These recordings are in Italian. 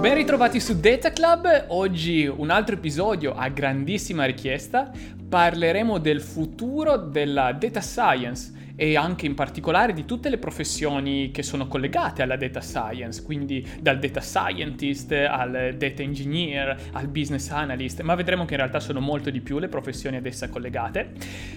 Ben ritrovati su Data Club, oggi un altro episodio a grandissima richiesta, parleremo del futuro della data science e anche in particolare di tutte le professioni che sono collegate alla data science, quindi dal data scientist al data engineer al business analyst, ma vedremo che in realtà sono molto di più le professioni ad essa collegate.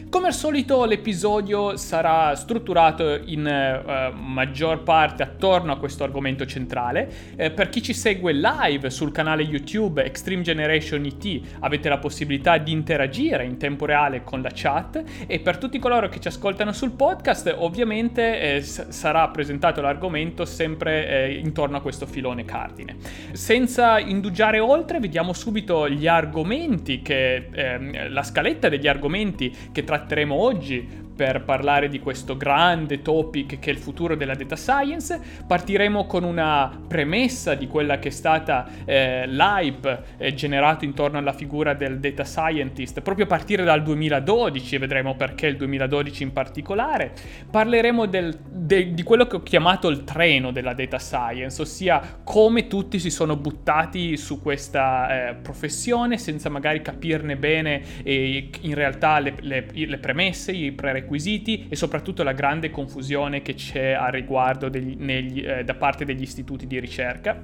Come al solito l'episodio sarà strutturato in uh, maggior parte attorno a questo argomento centrale. Eh, per chi ci segue live sul canale YouTube Extreme Generation IT avete la possibilità di interagire in tempo reale con la chat e per tutti coloro che ci ascoltano sul podcast podcast ovviamente eh, sarà presentato l'argomento sempre eh, intorno a questo filone cardine. Senza indugiare oltre, vediamo subito gli argomenti che eh, la scaletta degli argomenti che tratteremo oggi per parlare di questo grande topic che è il futuro della data science. Partiremo con una premessa di quella che è stata eh, l'hype eh, generato intorno alla figura del data scientist, proprio a partire dal 2012, e vedremo perché il 2012 in particolare. Parleremo del, de, di quello che ho chiamato il treno della data science, ossia come tutti si sono buttati su questa eh, professione senza magari capirne bene in realtà le, le, le premesse, i prerequisiti requisiti e soprattutto la grande confusione che c'è al riguardo degli, negli, eh, da parte degli istituti di ricerca.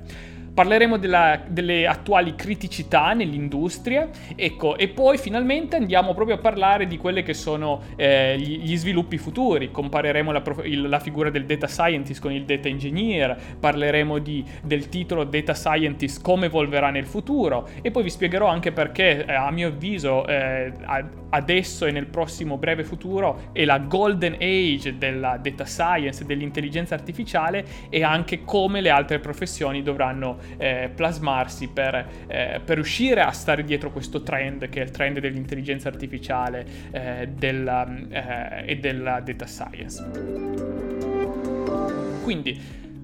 Parleremo della, delle attuali criticità nell'industria, ecco, e poi finalmente andiamo proprio a parlare di quelli che sono eh, gli, sviluppi futuri. Compareremo la, la, figura del data scientist con il data engineer, parleremo di, del titolo data scientist come evolverà nel futuro e poi vi spiegherò anche perché, eh, a mio avviso, eh, adesso e nel prossimo breve futuro è la golden age della data science, dell'intelligenza artificiale e anche come le altre professioni dovranno eh, plasmarsi per, eh, per, riuscire a stare dietro questo trend che è il trend dell'intelligenza artificiale eh, della, eh, e della data science. Quindi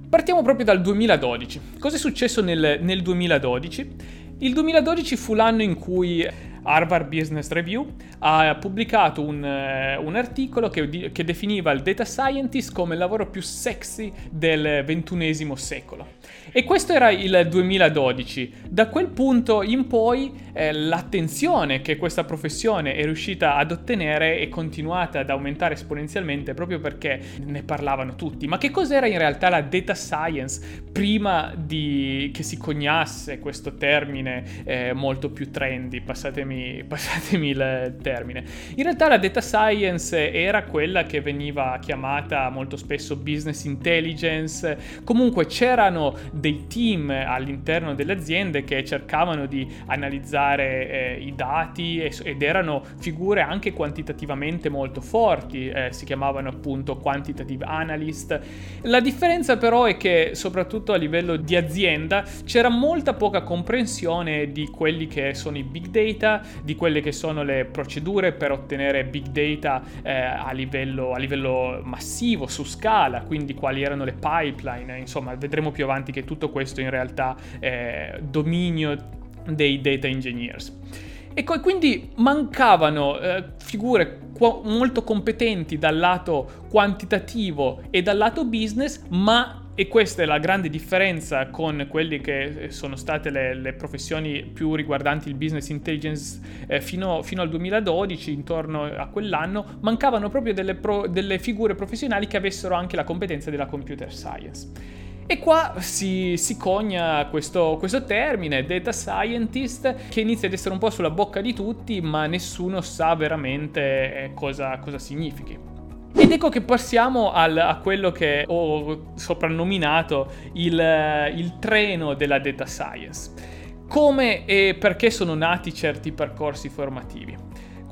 partiamo proprio dal 2012. Cosa è successo nel, nel 2012? Il 2012 fu l'anno in cui Harvard Business Review ha pubblicato un, uh, un articolo che, che, definiva il data scientist come il lavoro più sexy del ventunesimo secolo. E questo era il 2012. Da quel punto in poi eh, l'attenzione che questa professione è riuscita ad ottenere è continuata ad aumentare esponenzialmente proprio perché ne parlavano tutti. Ma che cos'era in realtà la data science prima di, che si coniasse questo termine eh, molto più trendy? Passatemi, passatemi il termine. In realtà la data science era quella che veniva chiamata molto spesso business intelligence, comunque c'erano dei team all'interno delle aziende che cercavano di analizzare eh, i dati ed erano figure anche quantitativamente molto forti, eh, si chiamavano appunto quantitative analyst. La differenza però è che soprattutto a livello di azienda c'era molta poca comprensione di quelli che sono i big data, di quelle che sono le procedure per ottenere big data eh, a, livello, a, livello, massivo, su scala, quindi quali erano le pipeline, insomma vedremo più avanti che tutto questo in realtà è dominio dei data engineers. E quindi mancavano eh, figure qu- molto competenti dal lato quantitativo e dal lato business, ma e questa è la grande differenza con quelle che sono state le, le professioni più riguardanti il business intelligence eh, fino, fino, al 2012, intorno a quell'anno, mancavano proprio delle, pro, delle figure professionali che avessero anche la competenza della computer science. E qua si, si cogna questo, questo, termine, data scientist, che inizia ad essere un po' sulla bocca di tutti, ma nessuno sa veramente eh, cosa, cosa significhi. Ed ecco che passiamo al, a quello che ho soprannominato il, il treno della data science. Come e perché sono nati certi percorsi formativi.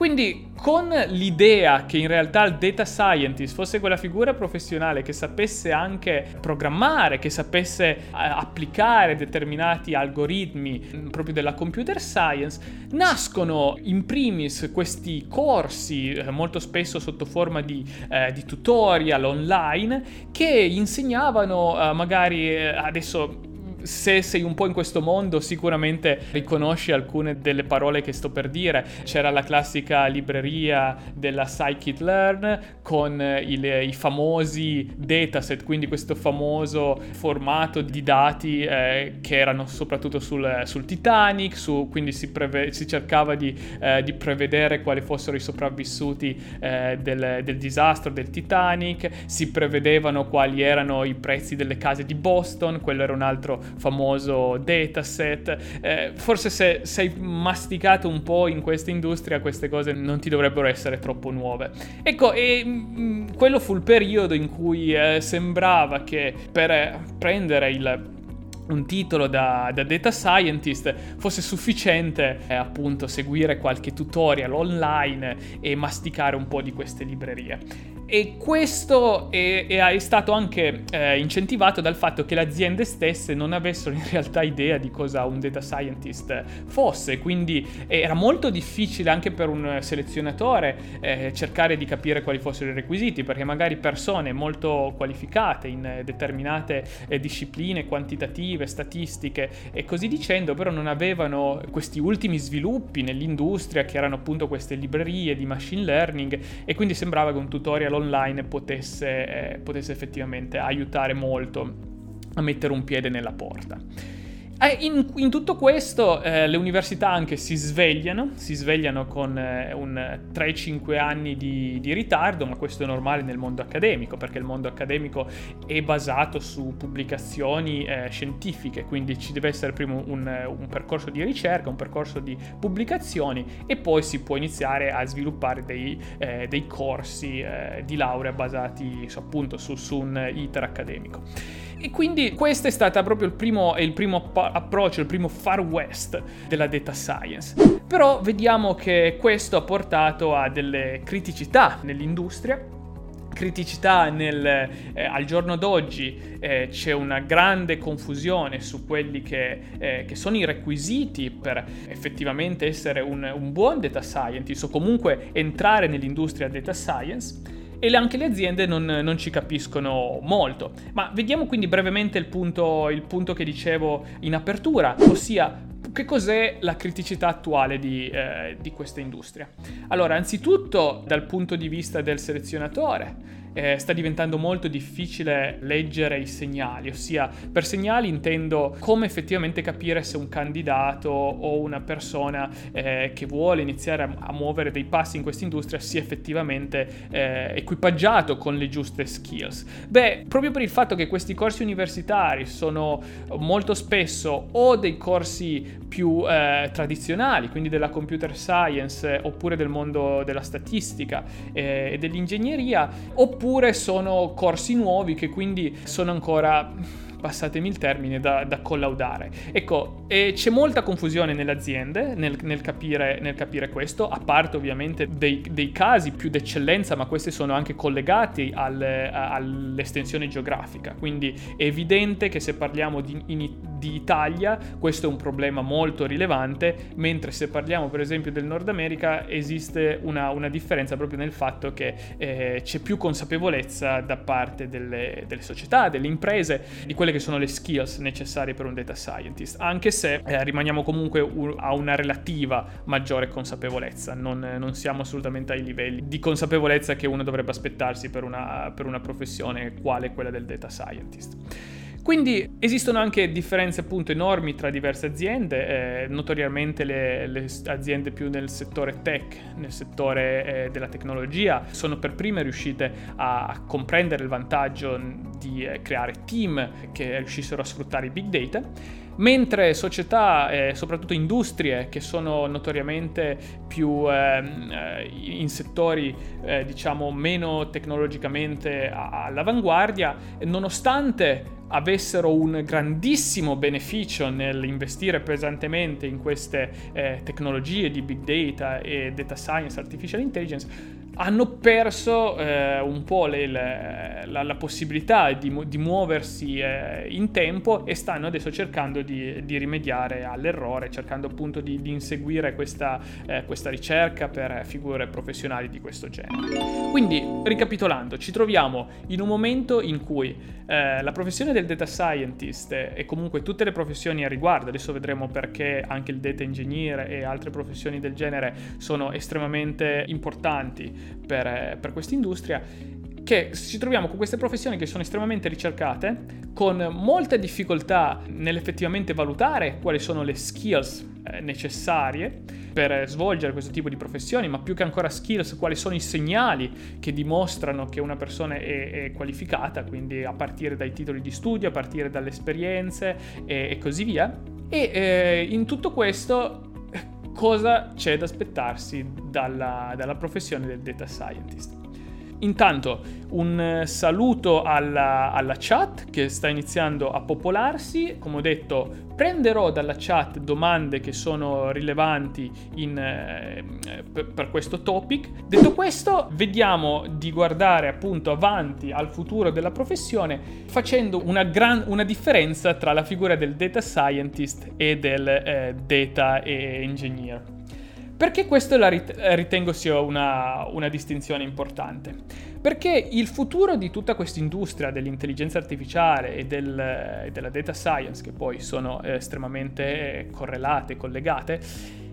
Quindi con l'idea che in realtà il data scientist fosse quella figura professionale che sapesse anche programmare, che sapesse eh, applicare determinati algoritmi mm, proprio della computer science, nascono in primis questi corsi, eh, molto spesso sotto forma di, eh, di tutorial online, che insegnavano eh, magari eh, adesso se sei un po' in questo mondo sicuramente riconosci alcune delle parole che sto per dire. C'era la classica libreria della Scikit-Learn con il, i famosi dataset, quindi questo famoso formato di dati eh, che erano soprattutto sul, sul Titanic, su, quindi si, preve- si cercava di, eh, di, prevedere quali fossero i sopravvissuti eh, del, del disastro del Titanic, si prevedevano quali erano i prezzi delle case di Boston, quello era un altro famoso dataset. Eh, forse se sei masticato un po' in questa industria, queste cose non ti dovrebbero essere troppo nuove. Ecco, e mh, mm, quello fu il periodo in cui eh, sembrava che per eh, prendere il un titolo da, da, data scientist fosse sufficiente eh, appunto seguire qualche tutorial online e masticare un po' di queste librerie. E questo è, è stato anche eh, incentivato dal fatto che le aziende stesse non avessero in realtà idea di cosa un data scientist fosse, quindi era molto difficile anche per un selezionatore eh, cercare di capire quali fossero i requisiti, perché magari persone molto qualificate in determinate eh, discipline quantitative, statistiche e così dicendo, però non avevano questi ultimi sviluppi nell'industria che erano appunto queste librerie di machine learning e quindi sembrava che un tutorial online potesse, eh, potesse effettivamente aiutare molto a mettere un piede nella porta. Eh, in, in, tutto questo eh, le università anche si svegliano, si svegliano con eh, un 3-5 anni di, di, ritardo, ma questo è normale nel mondo accademico, perché il mondo accademico è basato su pubblicazioni eh, scientifiche, quindi ci deve essere prima un, un, percorso di ricerca, un percorso di pubblicazioni e poi si può iniziare a sviluppare dei, eh, dei corsi eh, di laurea basati su, appunto su, su un iter accademico. E quindi questo è stato proprio il primo, il primo approccio, il primo far west della data science. Però vediamo che questo ha portato a delle criticità nell'industria criticità nel, eh, al giorno d'oggi eh, c'è una grande confusione su quelli che, eh, che, sono i requisiti per effettivamente essere un, un buon data scientist o comunque entrare nell'industria data science e anche le aziende non, non, ci capiscono molto. Ma vediamo quindi brevemente il punto, il punto che dicevo in apertura, ossia che cos'è la criticità attuale di, eh, di questa industria? Allora, anzitutto dal punto di vista del selezionatore, eh, sta diventando molto difficile leggere i segnali, ossia per segnali intendo come effettivamente capire se un candidato o una persona eh, che vuole iniziare a, a, muovere dei passi in questa industria sia effettivamente eh, equipaggiato con le giuste skills. Beh, proprio per il fatto che questi corsi universitari sono molto spesso o dei corsi più eh, tradizionali, quindi della computer science oppure del mondo della statistica eh, e dell'ingegneria, oppure oppure sono corsi nuovi che quindi sono ancora passatemi il termine, da, da collaudare. Ecco, c'è molta confusione nelle aziende nel, nel, capire, nel capire, questo, a parte ovviamente dei, dei, casi più d'eccellenza, ma questi sono anche collegati al, all'estensione geografica. Quindi è evidente che se parliamo di, in, di Italia questo è un problema molto rilevante, mentre se parliamo per esempio del Nord America esiste una, una differenza proprio nel fatto che eh, c'è più consapevolezza da parte delle, delle società, delle imprese, di quelle che sono le skills necessarie per un data scientist, anche se eh, rimaniamo comunque un, a una relativa maggiore consapevolezza, non, non, siamo assolutamente ai livelli di consapevolezza che uno dovrebbe aspettarsi per una, per una professione quale quella del data scientist. Quindi esistono anche differenze appunto enormi tra diverse aziende, eh, notoriamente le, le, aziende più nel settore tech, nel settore eh, della tecnologia, sono per prime riuscite a, comprendere il vantaggio di eh, creare team che riuscissero a sfruttare i big data mentre società e soprattutto industrie che sono notoriamente più ehm, eh, in settori eh, diciamo meno tecnologicamente all'avanguardia, nonostante avessero un grandissimo beneficio nell'investire pesantemente in queste eh, tecnologie di big data e data science, artificial intelligence, hanno perso eh, un po' le, le, la, la, possibilità di, di muoversi eh, in tempo e stanno adesso cercando di, di rimediare all'errore, cercando appunto di, di inseguire questa, eh, questa, ricerca per figure professionali di questo genere. Quindi, ricapitolando, ci troviamo in un momento in cui eh, la professione del data scientist e comunque tutte le professioni a riguardo, adesso vedremo perché anche il data engineer e altre professioni del genere sono estremamente importanti per, per questa industria, che ci troviamo con queste professioni che sono estremamente ricercate, con molte difficoltà nell'effettivamente valutare quali sono le skills eh, necessarie per svolgere questo tipo di professioni, ma più che ancora skills, quali sono i segnali che dimostrano che una persona è, è qualificata, quindi a partire dai titoli di studio, a partire dalle esperienze e, e così via. E eh, in tutto questo cosa c'è da aspettarsi dalla, dalla professione del data scientist. Intanto un saluto alla, alla, chat che sta iniziando a popolarsi. Come ho detto, prenderò dalla chat domande che sono rilevanti in, eh, per, per, questo topic. Detto questo, vediamo di guardare appunto avanti al futuro della professione facendo una, gran, una differenza tra la figura del data scientist e del eh, data engineer. Perché questo la ritengo sia una, una distinzione importante? Perché il futuro di tutta questa industria dell'intelligenza artificiale e del, della data science, che poi sono estremamente correlate, collegate,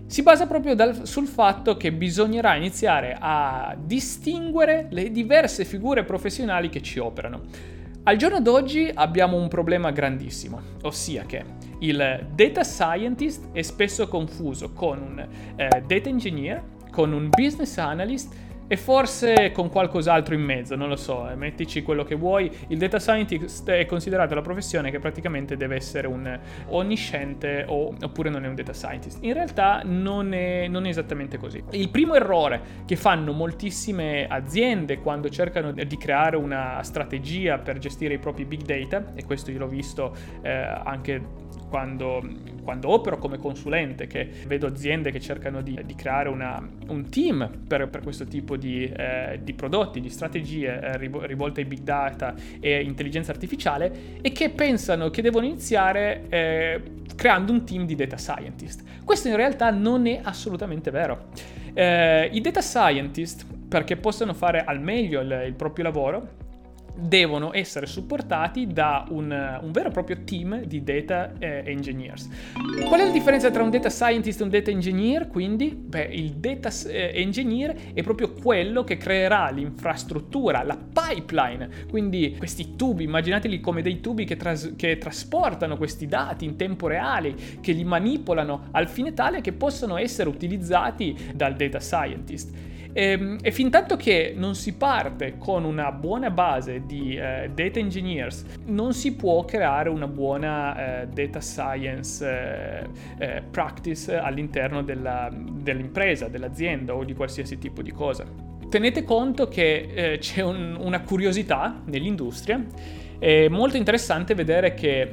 si basa proprio dal, sul fatto che bisognerà iniziare a distinguere le diverse figure professionali che ci operano. Al giorno d'oggi abbiamo un problema grandissimo, ossia che il data scientist è spesso confuso con un eh, data engineer, con un business analyst e forse con qualcos'altro in mezzo, non lo so, eh, mettici quello che vuoi. Il data scientist è considerato la professione che praticamente deve essere un onnisciente o, oppure non è un data scientist. In realtà non è, non è esattamente così. Il primo errore che fanno moltissime aziende quando cercano di creare una strategia per gestire i propri big data, e questo io l'ho visto eh, anche quando, quando, opero come consulente, che vedo aziende che cercano di, di creare una, un team per, per, questo tipo di, eh, di prodotti, di strategie eh, rivolte ai big data e intelligenza artificiale e che pensano che devono iniziare eh, creando un team di data scientist. Questo in realtà non è assolutamente vero. Eh, I data scientist, perché possano fare al meglio il, il proprio lavoro, devono essere supportati da un, un, vero e proprio team di data eh, engineers. Qual è la differenza tra un data scientist e un data engineer? Quindi, beh, il data eh, engineer è proprio quello che creerà l'infrastruttura, la pipeline, quindi questi tubi, immaginateli come dei tubi che, tras- che trasportano questi dati in tempo reale, che li manipolano al fine tale che possano essere utilizzati dal data scientist. E, ehm, e fin tanto che non si parte con una buona base di eh, data engineers, non si può creare una buona eh, data science eh, eh practice all'interno della, dell'impresa, dell'azienda o di qualsiasi tipo di cosa. Tenete conto che eh, c'è un, una curiosità nell'industria, è molto interessante vedere che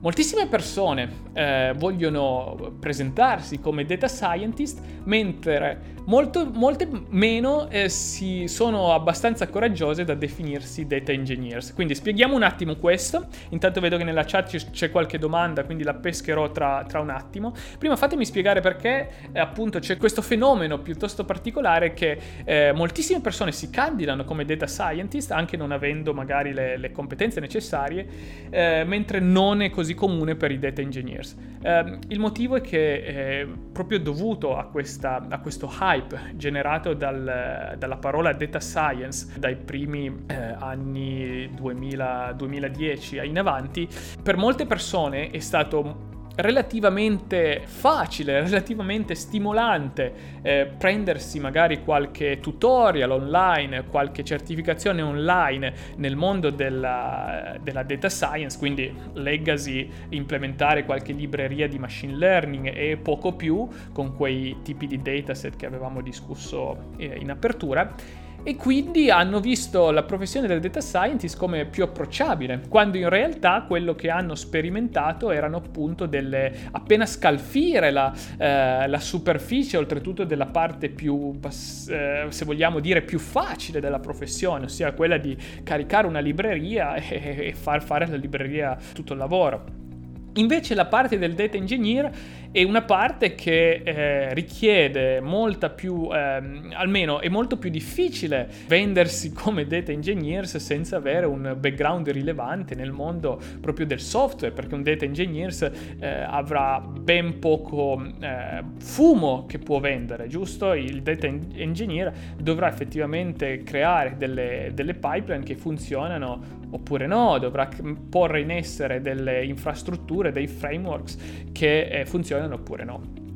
Moltissime persone eh, vogliono presentarsi come data scientist, mentre molto, molte meno eh, si sono abbastanza coraggiose da definirsi data engineers. Quindi spieghiamo un attimo questo. Intanto vedo che nella chat c'è qualche domanda, quindi la pescherò tra, tra un attimo. Prima fatemi spiegare perché eh, appunto c'è questo fenomeno piuttosto particolare che eh, moltissime persone si candidano come data scientist, anche non avendo magari le, le competenze necessarie, eh, mentre non è così così comune per i data engineers. Eh, il motivo è che è proprio dovuto a, questa, a questo hype generato dal, dalla parola data science dai primi eh, anni 2000, 2010 in avanti, per molte persone è stato relativamente facile, relativamente stimolante eh, prendersi magari qualche tutorial online, qualche certificazione online nel mondo della, della data science, quindi legacy, implementare qualche libreria di machine learning e poco più con quei tipi di dataset che avevamo discusso eh, in apertura e quindi hanno visto la professione del data scientist come più approcciabile, quando in realtà quello che hanno sperimentato erano appunto delle appena scalfire la, eh, la superficie, oltretutto della parte più, eh, se vogliamo dire, più facile della professione, ossia quella di caricare una libreria e, e far fare alla libreria tutto il lavoro. Invece la parte del data engineer è una parte che eh, richiede molta più, ehm, almeno è molto più difficile vendersi come data engineers senza avere un background rilevante nel mondo proprio del software, perché un data engineer eh, avrà ben poco eh, fumo che può vendere, giusto? Il data engineer dovrà effettivamente creare delle, delle pipeline che funzionano oppure no, dovrà porre in essere delle infrastrutture, dei frameworks che eh, funzionano oppure no.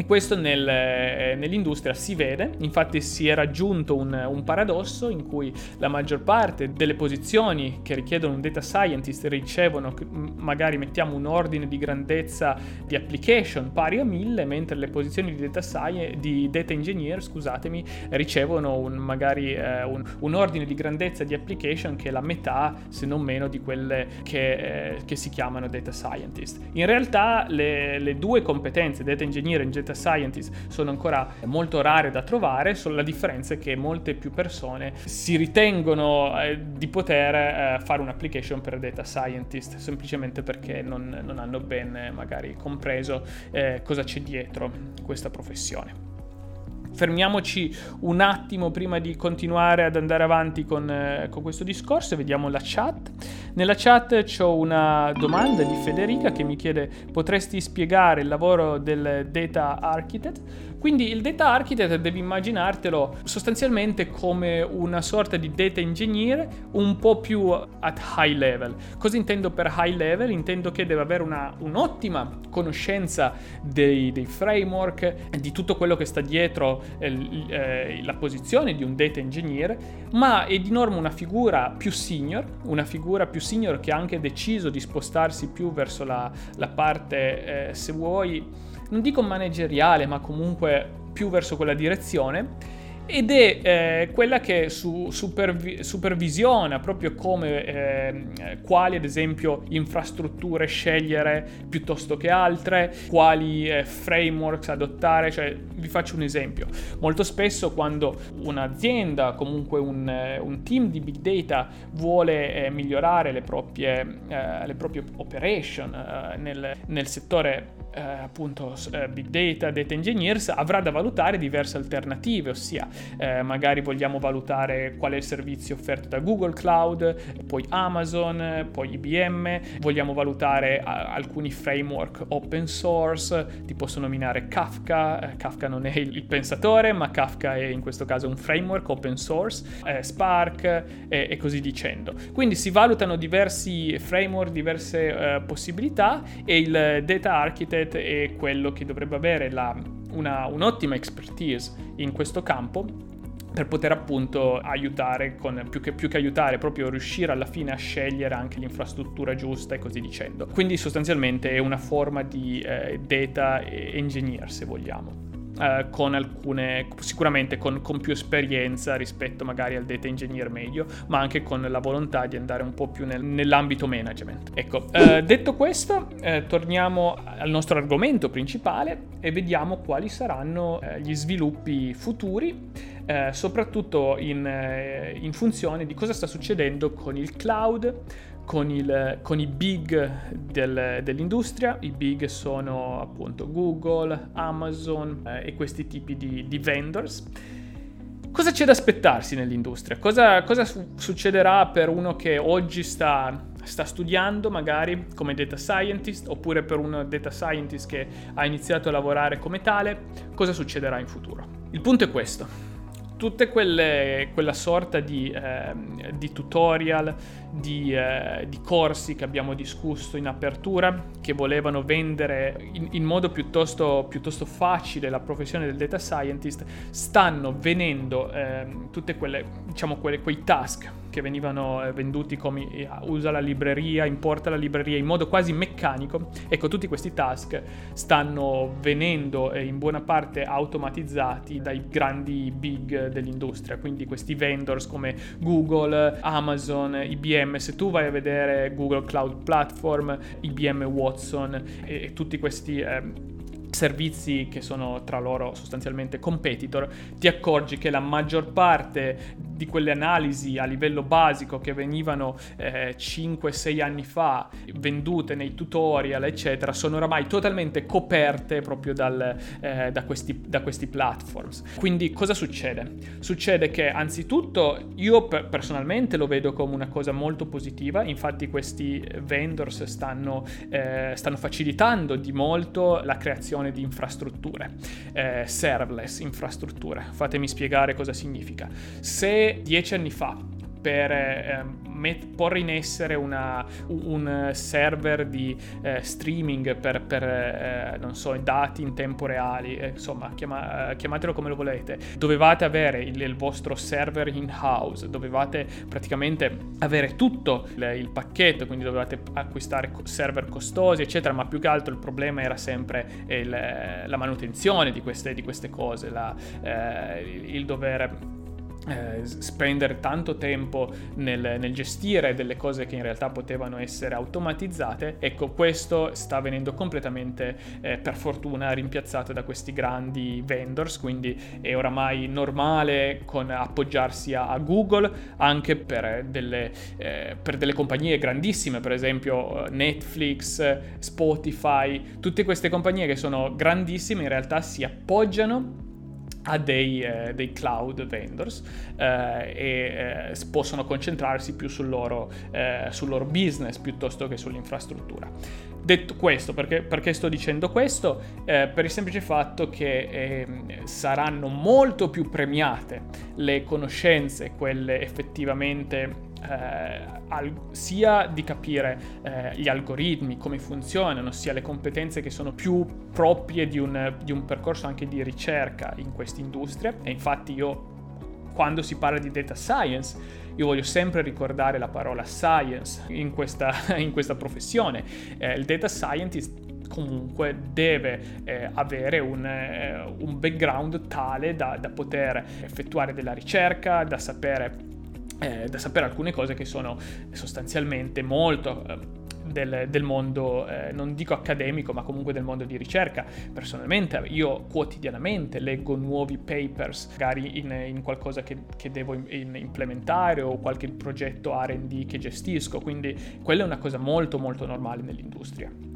E questo nel, eh, nell'industria si vede, infatti si è raggiunto un, un, paradosso in cui la maggior parte delle posizioni che richiedono un data scientist ricevono, magari mettiamo un ordine di grandezza di application pari a 1000, mentre le posizioni di data, science, di data engineer scusatemi, ricevono un, magari eh, un, un, ordine di grandezza di application che è la metà, se non meno, di quelle che, eh, che si chiamano data scientist. In realtà le, le due competenze, data engineer e data data scientist sono ancora molto rare da trovare, solo la differenza è che molte più persone si ritengono eh, di poter eh, fare un'application per data scientist semplicemente perché non, non hanno ben eh, magari compreso cosa c'è dietro questa professione. Fermiamoci un attimo prima di continuare ad andare avanti con, eh, con questo discorso e vediamo la chat. Nella chat ho una domanda di Federica che mi chiede potresti spiegare il lavoro del data architect? Quindi il data architect devi immaginartelo sostanzialmente come una sorta di data engineer un po' più at high level. Cosa intendo per high level? Intendo che deve avere una, un'ottima conoscenza dei, dei, framework, di tutto quello che sta dietro eh, eh, la posizione di un data engineer, ma è di norma una figura più senior, una figura più senior che ha anche deciso di spostarsi più verso la, la parte, eh, se vuoi, non dico manageriale, ma comunque più verso quella direzione ed è eh, quella che su, supervi- supervisiona proprio come eh, quali ad esempio infrastrutture scegliere piuttosto che altre, quali eh, frameworks adottare, cioè vi faccio un esempio. Molto spesso quando un'azienda, comunque un, eh, un team di big data vuole eh, migliorare le proprie, eh, le proprie operation nel, nel settore eh, appunto eh, big data, data engineers, avrà da valutare diverse alternative, ossia eh, magari vogliamo valutare qual è il servizio offerto da Google Cloud, poi Amazon, poi IBM, vogliamo valutare a- alcuni framework open source, ti posso nominare Kafka, eh, Kafka non è il, il, pensatore, ma Kafka è in questo caso un framework open source, eh, Spark e così dicendo. Quindi si valutano diversi framework, diverse eh, possibilità e il data architect Architect è quello che dovrebbe avere la, una, un'ottima expertise in questo campo per poter appunto aiutare, con, più, che, più che aiutare, proprio riuscire alla fine a scegliere anche l'infrastruttura giusta e così dicendo. Quindi sostanzialmente è una forma di eh, data engineer se vogliamo. Uh, con alcune, sicuramente con, con, più esperienza rispetto magari al data engineer medio, ma anche con la volontà di andare un po' più nel, nell'ambito management. Ecco, uh, detto questo, uh, torniamo al nostro argomento principale e vediamo quali saranno gli sviluppi futuri, soprattutto in, in funzione di cosa sta succedendo con il cloud, con, il, con i big del, dell'industria, i big sono appunto Google, Amazon eh, e questi tipi di, di, vendors. Cosa c'è da aspettarsi nell'industria? Cosa, cosa su- succederà per uno che oggi sta, sta studiando magari come data scientist oppure per un data scientist che ha iniziato a lavorare come tale? Cosa succederà in futuro? Il punto è questo tutte quelle, quella sorta di, eh, di tutorial, di, eh, di, corsi che abbiamo discusso in apertura, che volevano vendere in, in modo piuttosto, piuttosto, facile la professione del data scientist, stanno venendo eh, tutte quelle, diciamo, quelle, quei task che venivano eh, venduti come eh, usa la libreria, importa la libreria in modo quasi meccanico, ecco tutti questi task stanno venendo in buona parte automatizzati dai grandi big dell'industria, quindi questi vendors come Google, Amazon, IBM, se tu vai a vedere Google Cloud Platform, IBM Watson e, e tutti questi eh, servizi che sono tra loro sostanzialmente competitor, ti accorgi che la maggior parte di quelle analisi a livello basico che venivano eh, 5-6 anni fa, vendute nei tutorial, eccetera, sono oramai totalmente coperte proprio dal, eh, da, questi, da, questi, platforms. Quindi cosa succede? Succede che anzitutto io personalmente lo vedo come una cosa molto positiva, infatti questi vendors stanno, eh, stanno facilitando di molto la creazione di infrastrutture, eh, serverless infrastrutture. Fatemi spiegare cosa significa. Se dieci anni fa per eh, met- porre in essere una, un server di eh, streaming per, per eh, non so, dati in tempo reali, eh, insomma, chiama- chiamatelo come lo volete. Dovevate avere il, il, vostro server in house, dovevate praticamente avere tutto il, il, pacchetto, quindi dovevate acquistare server costosi, eccetera, ma più che altro il problema era sempre il, la manutenzione di queste, di queste cose, la, eh, il dover eh, spendere tanto tempo nel, nel, gestire delle cose che in realtà potevano essere automatizzate, ecco questo sta avvenendo completamente eh, per fortuna rimpiazzato da questi grandi vendors, quindi è oramai normale con appoggiarsi a, a Google anche per delle, eh, per delle compagnie grandissime, per esempio Netflix, Spotify, tutte queste compagnie che sono grandissime in realtà si appoggiano a dei, eh, dei, cloud vendors eh, e eh, possono concentrarsi più sul loro, eh, sul loro, business piuttosto che sull'infrastruttura. Detto questo, perché, perché sto dicendo questo? Eh, per il semplice fatto che ehm, saranno molto più premiate le conoscenze, quelle effettivamente eh, al, sia di capire eh, gli algoritmi, come funzionano, sia le competenze che sono più proprie di un, di un percorso anche di ricerca in questa industria. E infatti io, quando si parla di data science, io voglio sempre ricordare la parola science in questa, in questa professione. Eh, il data scientist comunque deve eh, avere un, eh, un, background tale da, da poter effettuare della ricerca, da sapere eh, da sapere alcune cose che sono sostanzialmente molto eh, del, del, mondo, eh, non dico accademico, ma comunque del mondo di ricerca. Personalmente io quotidianamente leggo nuovi papers, magari in, in qualcosa che, che devo in, implementare o qualche progetto RD che gestisco, quindi quella è una cosa molto molto normale nell'industria.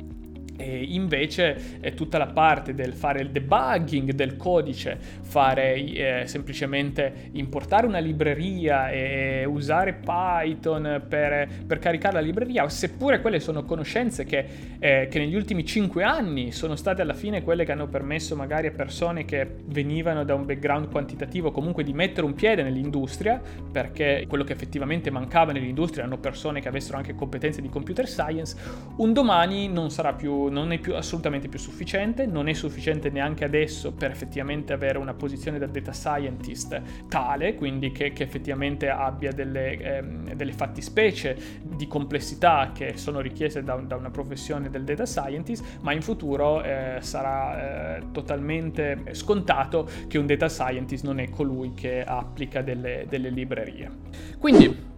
E invece è tutta la parte del fare il debugging del codice, fare eh, semplicemente importare una libreria e usare Python per, per, caricare la libreria, seppure quelle sono conoscenze che, eh, che, negli ultimi 5 anni sono state alla fine quelle che hanno permesso magari a persone che venivano da un background quantitativo comunque di mettere un piede nell'industria, perché quello che effettivamente mancava nell'industria erano persone che avessero anche competenze di computer science, un domani non sarà più non è più assolutamente più sufficiente, non è sufficiente neanche adesso per effettivamente avere una posizione da data scientist tale, quindi che, che effettivamente abbia delle, ehm, delle, fattispecie di complessità che sono richieste da, da, una professione del data scientist, ma in futuro eh, sarà eh, totalmente scontato che un data scientist non è colui che applica delle, delle librerie. Quindi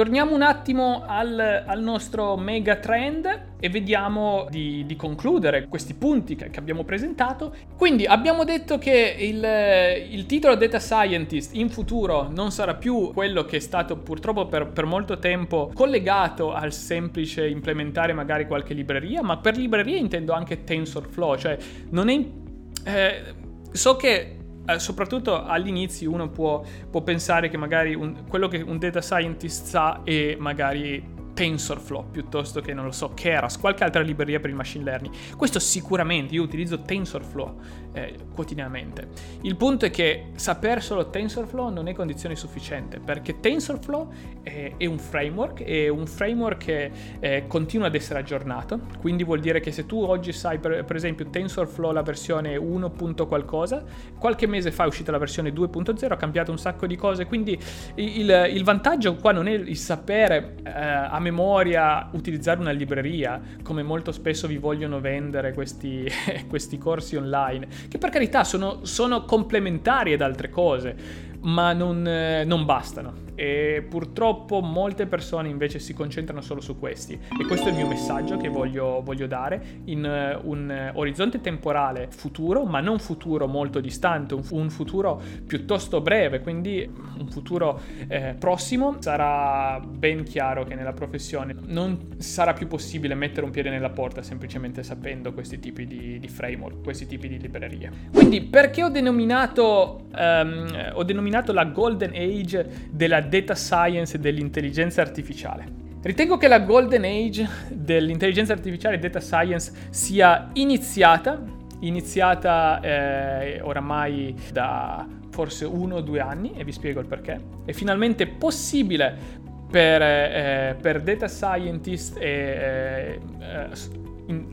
Torniamo un attimo al, al, nostro mega trend e vediamo di, di concludere questi punti che, che, abbiamo presentato. Quindi abbiamo detto che il, il, titolo Data Scientist in futuro non sarà più quello che è stato purtroppo per, per molto tempo collegato al semplice implementare magari qualche libreria, ma per libreria intendo anche TensorFlow, cioè non è... Eh, so che eh, soprattutto all'inizio uno può, può pensare che magari un, quello che un data scientist sa è magari TensorFlow piuttosto che, non lo so, Keras, qualche altra libreria per il machine learning. Questo sicuramente, io utilizzo TensorFlow eh, quotidianamente. Il punto è che saper solo TensorFlow non è condizione sufficiente, perché TensorFlow è, è un framework, è un framework che eh, continua ad essere aggiornato, quindi vuol dire che se tu oggi sai per, per esempio TensorFlow la versione 1. qualcosa, qualche mese fa è uscita la versione 2.0, ha cambiato un sacco di cose, quindi il, il vantaggio qua non è il sapere eh, a memoria utilizzare una libreria, come molto spesso vi vogliono vendere questi, questi corsi online, che per carità sono, sono complementari ad altre cose, ma non, eh, non bastano e purtroppo molte persone invece si concentrano solo su questi. E questo è il mio messaggio che voglio, voglio dare. In uh, un orizzonte temporale futuro ma non futuro molto distante un, un futuro piuttosto breve quindi un futuro eh, prossimo sarà ben chiaro che nella professione non sarà più possibile mettere un piede nella porta semplicemente sapendo questi tipi di, di framework questi tipi di librerie. Quindi perché ho denominato, um, ho denominato la golden age della data science e dell'intelligenza artificiale. Ritengo che la golden age dell'intelligenza artificiale e data science sia iniziata, iniziata eh, oramai da forse uno o due anni e vi spiego il perché. È finalmente possibile per, eh, per data scientist e eh,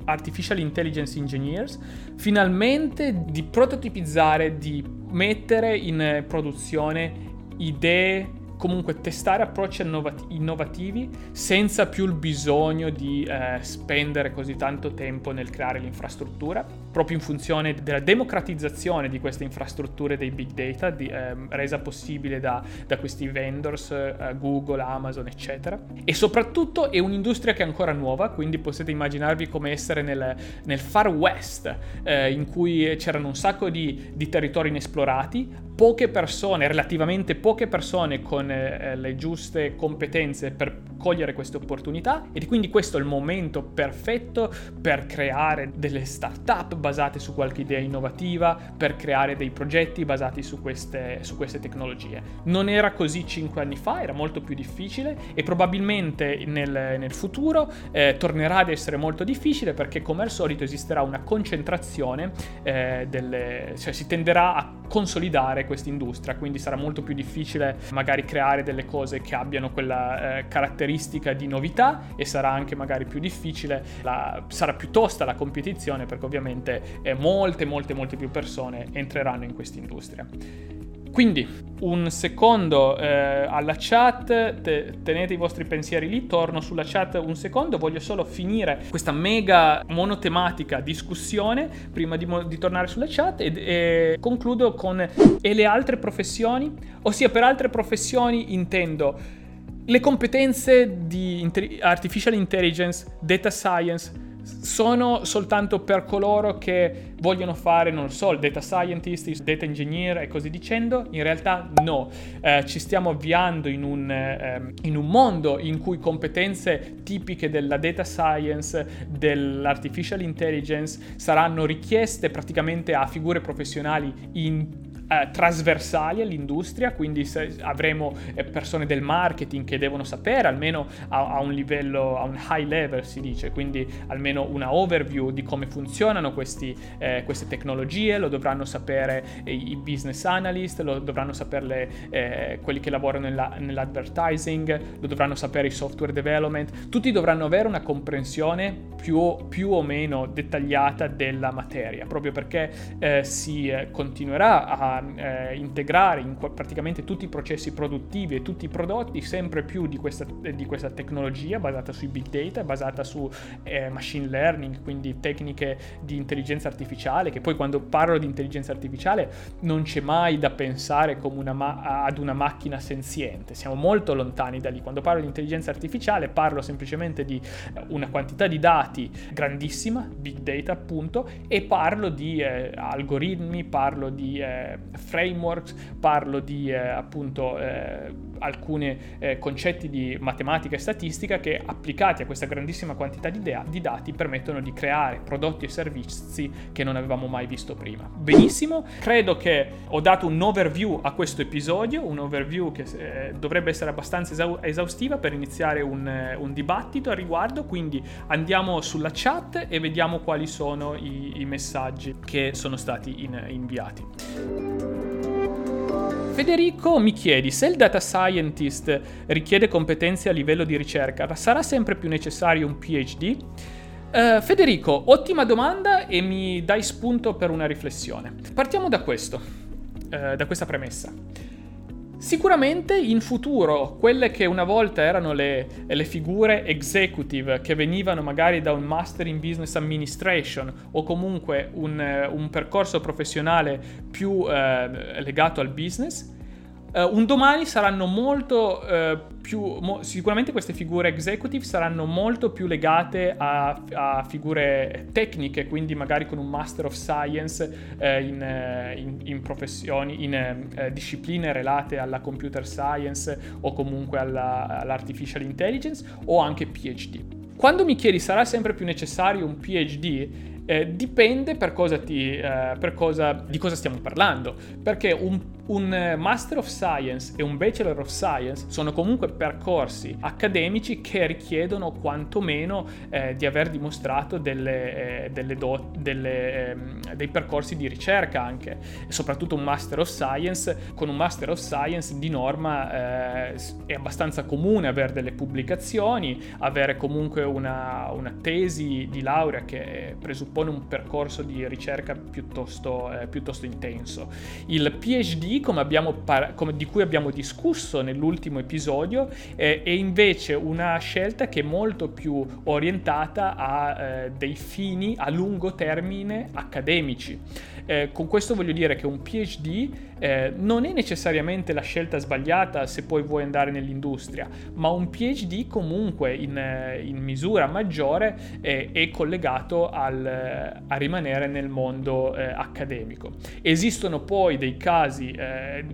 artificial intelligence engineers finalmente di prototipizzare, di mettere in produzione idee comunque testare approcci innovativi senza più il bisogno di eh, spendere così tanto tempo nel creare l'infrastruttura, proprio in funzione della democratizzazione di queste infrastrutture dei big data, di, eh, resa possibile da, da questi vendors, eh, Google, Amazon, eccetera. E soprattutto è un'industria che è ancora nuova, quindi potete immaginarvi come essere nel, nel far west, eh, in cui c'erano un sacco di, di territori inesplorati, poche persone, relativamente poche persone con eh, le giuste competenze per cogliere queste opportunità e quindi questo è il momento perfetto per creare delle start-up basate su qualche idea innovativa, per creare dei progetti basati su queste, su queste tecnologie. Non era così cinque anni fa, era molto più difficile e probabilmente nel, nel futuro eh, tornerà ad essere molto difficile perché come al solito esisterà una concentrazione eh, delle, cioè si tenderà a consolidare questa industria, quindi sarà molto più difficile magari creare delle cose che abbiano quella eh, caratteristica di novità e sarà anche magari più difficile, la, sarà più la competizione perché ovviamente eh, molte, molte, molte più persone entreranno in questa industria. Quindi un secondo eh, alla chat, te, tenete i vostri pensieri lì, torno sulla chat un secondo, voglio solo finire questa mega monotematica discussione prima di, di tornare sulla chat e, e, concludo con e le altre professioni, ossia per altre professioni intendo le competenze di artificial intelligence, data science, sono soltanto per coloro che vogliono fare, non lo so, il data scientist, il data engineer e così dicendo? In realtà no, eh, ci stiamo avviando in un, eh, in un, mondo in cui competenze tipiche della data science, dell'artificial intelligence saranno richieste praticamente a figure professionali in eh, trasversali all'industria, quindi avremo eh, persone del marketing che devono sapere almeno a, a, un livello, a un high level si dice, quindi almeno una overview di come funzionano questi, eh, queste tecnologie, lo dovranno sapere i business analyst, lo dovranno sapere eh, quelli che lavorano nella, nell'advertising, lo dovranno sapere i software development, tutti dovranno avere una comprensione più, più o meno dettagliata della materia, proprio perché eh, si eh, continuerà a eh, integrare in praticamente tutti i processi produttivi e tutti i prodotti sempre più di questa, di questa tecnologia basata sui big data, basata su eh, machine learning, quindi tecniche di intelligenza artificiale, che poi quando parlo di intelligenza artificiale non c'è mai da pensare una ma- ad una macchina senziente, siamo molto lontani da lì. Quando parlo di intelligenza artificiale parlo semplicemente di eh, una quantità di dati grandissima, big data appunto, e parlo di eh, algoritmi, parlo di eh, frameworks, parlo di eh, appunto eh, alcuni eh, concetti di matematica e statistica che applicati a questa grandissima quantità di, de- di dati permettono di creare prodotti e servizi che non avevamo mai visto prima. Benissimo, credo che ho dato un overview a questo episodio, un overview che eh, dovrebbe essere abbastanza esau- esaustiva per iniziare un, eh, un, dibattito a riguardo, quindi andiamo sulla chat e vediamo quali sono i, i messaggi che sono stati in- inviati. Federico mi chiedi, se il data scientist richiede competenze a livello di ricerca, sarà sempre più necessario un PhD? Uh, eh, Federico, ottima domanda e mi dai spunto per una riflessione. Partiamo da questo, uh, da questa premessa. Sicuramente in futuro quelle che una volta erano le, le, figure executive che venivano magari da un Master in Business Administration o comunque un, un percorso professionale più eh, legato al business, Uh, un domani saranno molto uh, più. Mo- sicuramente queste figure executive saranno molto più legate a, a figure tecniche, quindi magari con un Master of Science uh, in, in, in, professioni, in discipline relate alla computer science o comunque alla, all'artificial intelligence o anche PhD. Quando mi chiedi sarà sempre più necessario un PhD, eh, dipende per cosa ti, eh, per cosa, di cosa stiamo parlando, perché un, un, eh, Master of Science e un Bachelor of Science sono comunque percorsi accademici che richiedono quantomeno eh, di aver dimostrato delle, eh, delle do, delle, ehm, dei percorsi di ricerca anche, soprattutto un Master of Science, con un Master of Science di norma eh, è abbastanza comune avere delle pubblicazioni, avere comunque una, una tesi di laurea che presuppone presuppone un percorso di ricerca piuttosto, eh, piuttosto intenso. Il PhD, come par- come di cui abbiamo discusso nell'ultimo episodio, eh, è invece una scelta che è molto più orientata a eh, dei fini a lungo termine accademici. Eh, con questo voglio dire che un PhD eh, non è necessariamente la scelta sbagliata se poi vuoi andare nell'industria, ma un PhD comunque in, eh, in misura maggiore eh, è collegato al, eh, a rimanere nel mondo eh, accademico. Esistono poi dei casi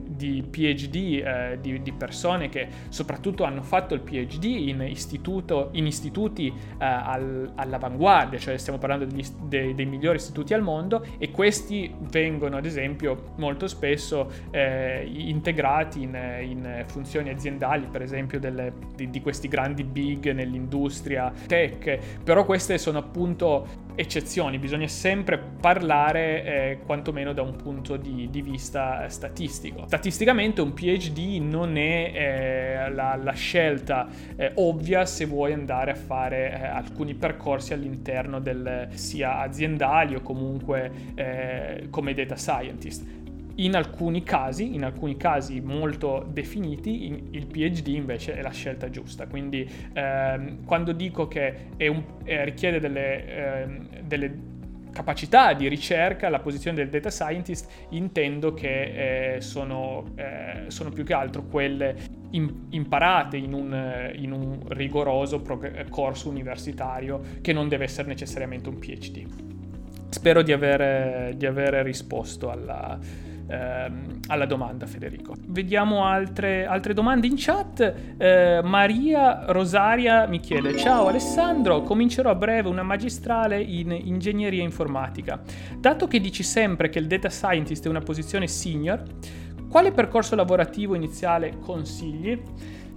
di PhD di, di, persone che soprattutto hanno fatto il PhD in, istituto, in istituti al, all'avanguardia, cioè stiamo parlando degli, dei, dei migliori istituti al mondo e questi vengono ad esempio molto spesso eh, integrati in, in, funzioni aziendali, per esempio delle, di, di questi grandi big nell'industria tech, però queste sono appunto eccezioni, bisogna sempre parlare eh, quantomeno da un punto di, di, vista statistico. Statisticamente un PhD non è eh, la, la, scelta eh, ovvia se vuoi andare a fare eh, alcuni percorsi all'interno del, sia aziendali o comunque eh, come data scientist. In alcuni casi, in alcuni casi molto definiti, in, il PhD invece è la scelta giusta. Quindi ehm, quando dico che un, eh, richiede delle, ehm, delle capacità di ricerca, la posizione del data scientist, intendo che eh, sono, eh, sono, più che altro quelle imparate in un, in un rigoroso prog- corso universitario che non deve essere necessariamente un PhD. Spero di avere, di avere risposto alla, ehm, alla, domanda, Federico. Vediamo altre, altre domande in chat. Eh, Maria Rosaria mi chiede: Ciao Alessandro, comincerò a breve una magistrale in ingegneria informatica. Dato che dici sempre che il data scientist è una posizione senior, quale percorso lavorativo iniziale consigli?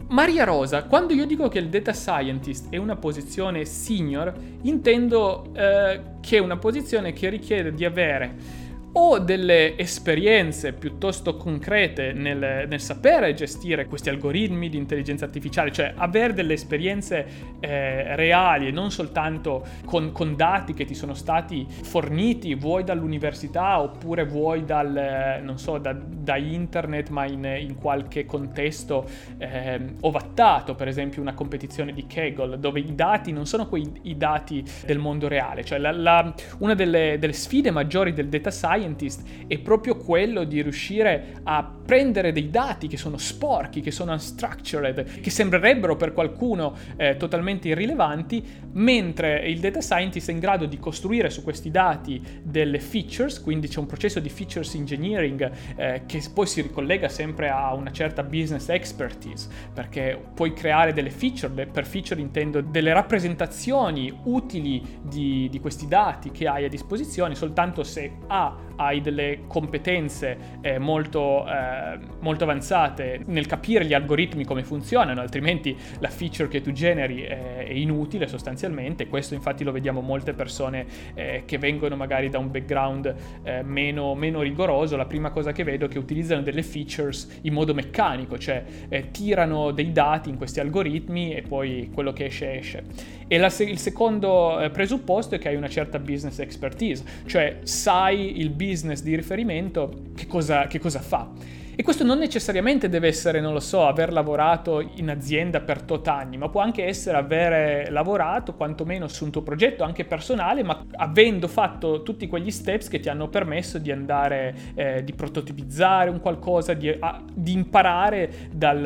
Maria Rosa, quando io dico che il data scientist è una posizione senior, intendo eh, che è una posizione che richiede di avere o delle esperienze piuttosto concrete nel, nel, sapere gestire questi algoritmi di intelligenza artificiale, cioè avere delle esperienze eh, reali e non soltanto con, con, dati che ti sono stati forniti, vuoi dall'università oppure vuoi dal, non so, da, da internet, ma in, in qualche contesto eh, ovattato, per esempio una competizione di Kaggle, dove i dati non sono quei i dati del mondo reale, cioè la, la, una delle, delle sfide maggiori del data science scientist è proprio quello di riuscire a prendere dei dati che sono sporchi, che sono unstructured, che sembrerebbero per qualcuno eh, totalmente irrilevanti, mentre il data scientist è in grado di costruire su questi dati delle features, quindi c'è un processo di features engineering eh, che poi si ricollega sempre a una certa business expertise, perché puoi creare delle feature, per feature intendo delle rappresentazioni utili di, di questi dati che hai a disposizione soltanto se A hai delle competenze eh, molto, eh, molto, avanzate nel capire gli algoritmi come funzionano, altrimenti la feature che tu generi è, è inutile sostanzialmente. Questo infatti lo vediamo molte persone eh, che vengono magari da un background eh, meno, meno, rigoroso. La prima cosa che vedo è che utilizzano delle features in modo meccanico, cioè eh, tirano dei dati in questi algoritmi e poi quello che esce esce. E la, il secondo eh, presupposto è che hai una certa business expertise, cioè sai il business di riferimento che cosa, che cosa fa. E questo non necessariamente deve essere, non lo so, aver lavorato in azienda per tot anni, ma può anche essere aver lavorato quantomeno su un tuo progetto anche personale, ma avendo fatto tutti quegli steps che ti hanno permesso di andare, eh, di prototipizzare un qualcosa, di, a, di imparare dal,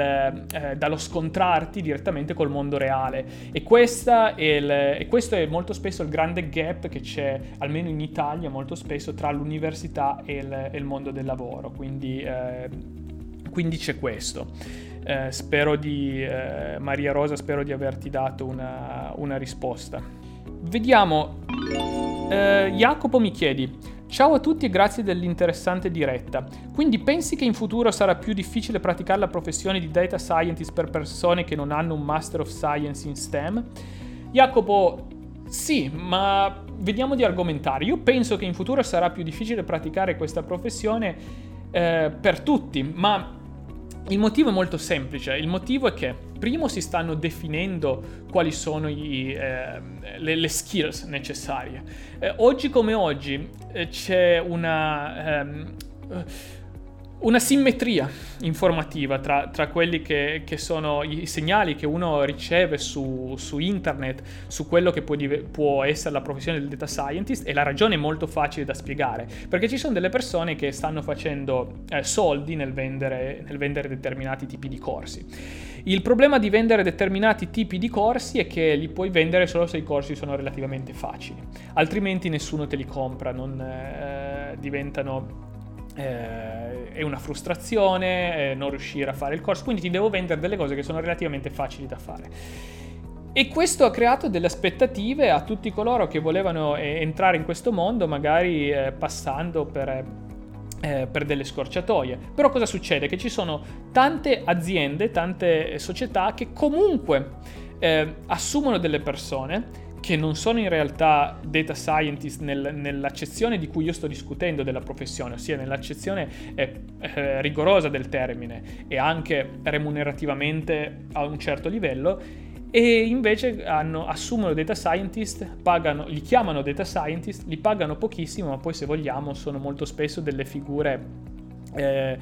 eh, dallo scontrarti direttamente col mondo reale. E, il, e, questo è molto spesso il grande gap che c'è, almeno in Italia, molto spesso tra l'università e il, e il mondo del lavoro. Quindi eh, quindi c'è questo. Eh, spero di, eh, Maria Rosa, spero di averti dato una, una risposta. Vediamo, eh, Jacopo mi chiedi, Ciao a tutti e grazie dell'interessante diretta. Quindi pensi che in futuro sarà più difficile praticare la professione di data scientist per persone che non hanno un Master of Science in STEM? Jacopo, sì, ma vediamo di argomentare. Io penso che in futuro sarà più difficile praticare questa professione eh, per tutti, ma il motivo è molto semplice, il motivo è che primo si stanno definendo quali sono i, eh, le, le, skills necessarie. Eh, oggi come oggi eh, c'è una... Ehm, una simmetria informativa tra, tra quelli che, che, sono i segnali che uno riceve su, su internet, su quello che può, può, essere la professione del data scientist e la ragione è molto facile da spiegare, perché ci sono delle persone che stanno facendo eh, soldi nel vendere, nel vendere determinati tipi di corsi. Il problema di vendere determinati tipi di corsi è che li puoi vendere solo se i corsi sono relativamente facili, altrimenti nessuno te li compra, non eh, diventano eh, è una frustrazione eh, non riuscire a fare il corso, quindi ti devo vendere delle cose che sono relativamente facili da fare. E questo ha creato delle aspettative a tutti coloro che volevano eh, entrare in questo mondo, magari eh, passando per, eh, per delle scorciatoie. Però cosa succede? Che ci sono tante aziende, tante società che comunque eh, assumono delle persone che non sono in realtà data scientist nel, nell'accezione di cui io sto discutendo della professione, ossia nell'accezione eh, eh, rigorosa del termine e anche remunerativamente a un certo livello, e invece hanno, assumono data scientist, pagano, li chiamano data scientist, li pagano pochissimo, ma poi se vogliamo sono molto spesso delle figure eh,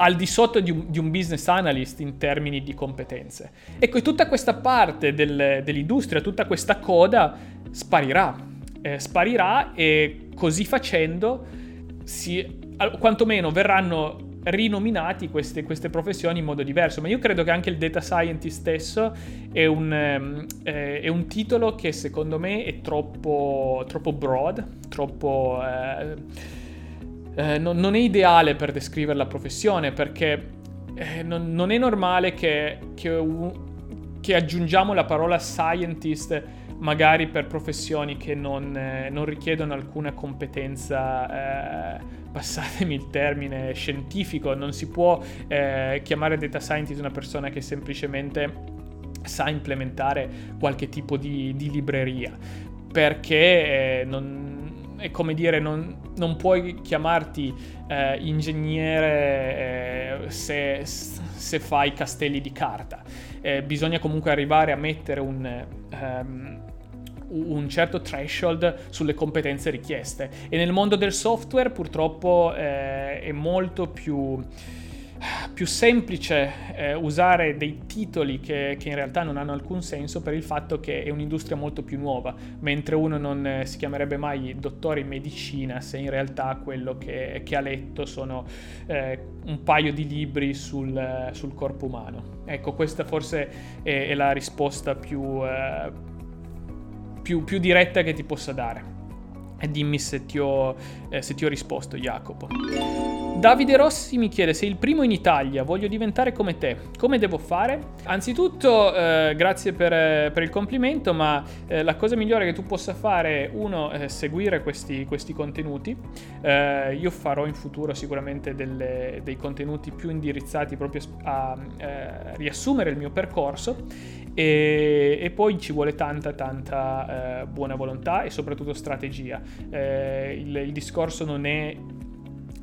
al di sotto di un, di un, business analyst in termini di competenze. Ecco, tutta questa parte del, dell'industria, tutta questa coda sparirà. Eh, sparirà e così facendo si, quantomeno verranno rinominati queste, queste, professioni in modo diverso, ma io credo che anche il data scientist stesso è un, ehm, eh, è un titolo che secondo me è troppo, troppo broad, troppo... Eh, eh, non, non, è ideale per descrivere la professione perché eh, non, non, è normale che, che, che, aggiungiamo la parola scientist magari per professioni che non, eh, non richiedono alcuna competenza, eh, passatemi il termine, scientifico. Non si può eh, chiamare data scientist una persona che semplicemente sa implementare qualche tipo di, di libreria perché eh, non, è come dire, non, non puoi chiamarti eh, ingegnere eh, se, se, fai castelli di carta. Eh, bisogna comunque arrivare a mettere un, um, un, certo threshold sulle competenze richieste. E nel mondo del software purtroppo eh, è molto più più semplice eh, usare dei titoli che, che, in realtà non hanno alcun senso per il fatto che è un'industria molto più nuova, mentre uno non eh, si chiamerebbe mai dottore in medicina se in realtà quello che, che ha letto sono eh, un paio di libri sul, sul, corpo umano. Ecco, questa forse è, è la risposta più, eh, più, più diretta che ti possa dare. E dimmi se ti ho, eh, se ti ho risposto, Jacopo. Davide Rossi mi chiede: Sei il primo in Italia, voglio diventare come te. Come devo fare? Anzitutto, eh, grazie per, per, il complimento, ma eh, la cosa migliore che tu possa fare è uno, eh, seguire questi, questi contenuti. Eh, io farò in futuro sicuramente delle, dei contenuti più indirizzati proprio a, a eh, riassumere il mio percorso. E, e, poi ci vuole tanta tanta eh, buona volontà e soprattutto strategia. Il, il discorso non è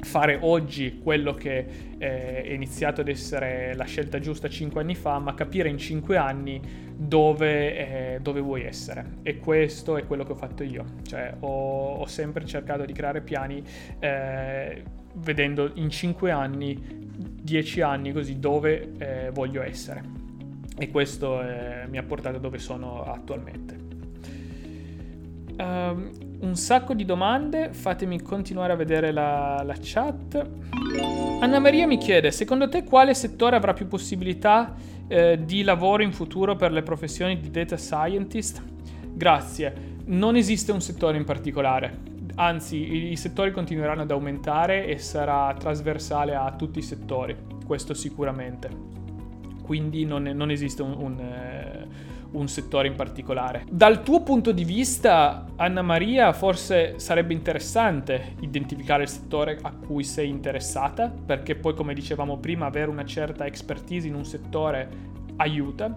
fare oggi quello che eh, è iniziato ad essere la scelta giusta 5 anni fa, ma capire in 5 anni dove, eh, dove, vuoi essere. E questo è quello che ho fatto io. Cioè, ho, ho sempre cercato di creare piani eh, vedendo in 5 anni, 10 anni così, dove eh, voglio essere. E questo eh, mi ha portato dove sono attualmente. Um, un sacco di domande, fatemi continuare a vedere la, la chat. Anna Maria mi chiede, secondo te quale settore avrà più possibilità eh, di lavoro in futuro per le professioni di data scientist? Grazie. Non esiste un settore in particolare, anzi i, settori continueranno ad aumentare e sarà trasversale a tutti i settori, questo sicuramente. Quindi non, non esiste un... un eh, un settore in particolare. Dal tuo punto di vista, Anna Maria, forse sarebbe interessante identificare il settore a cui sei interessata, perché poi, come dicevamo prima, avere una certa expertise in un settore aiuta,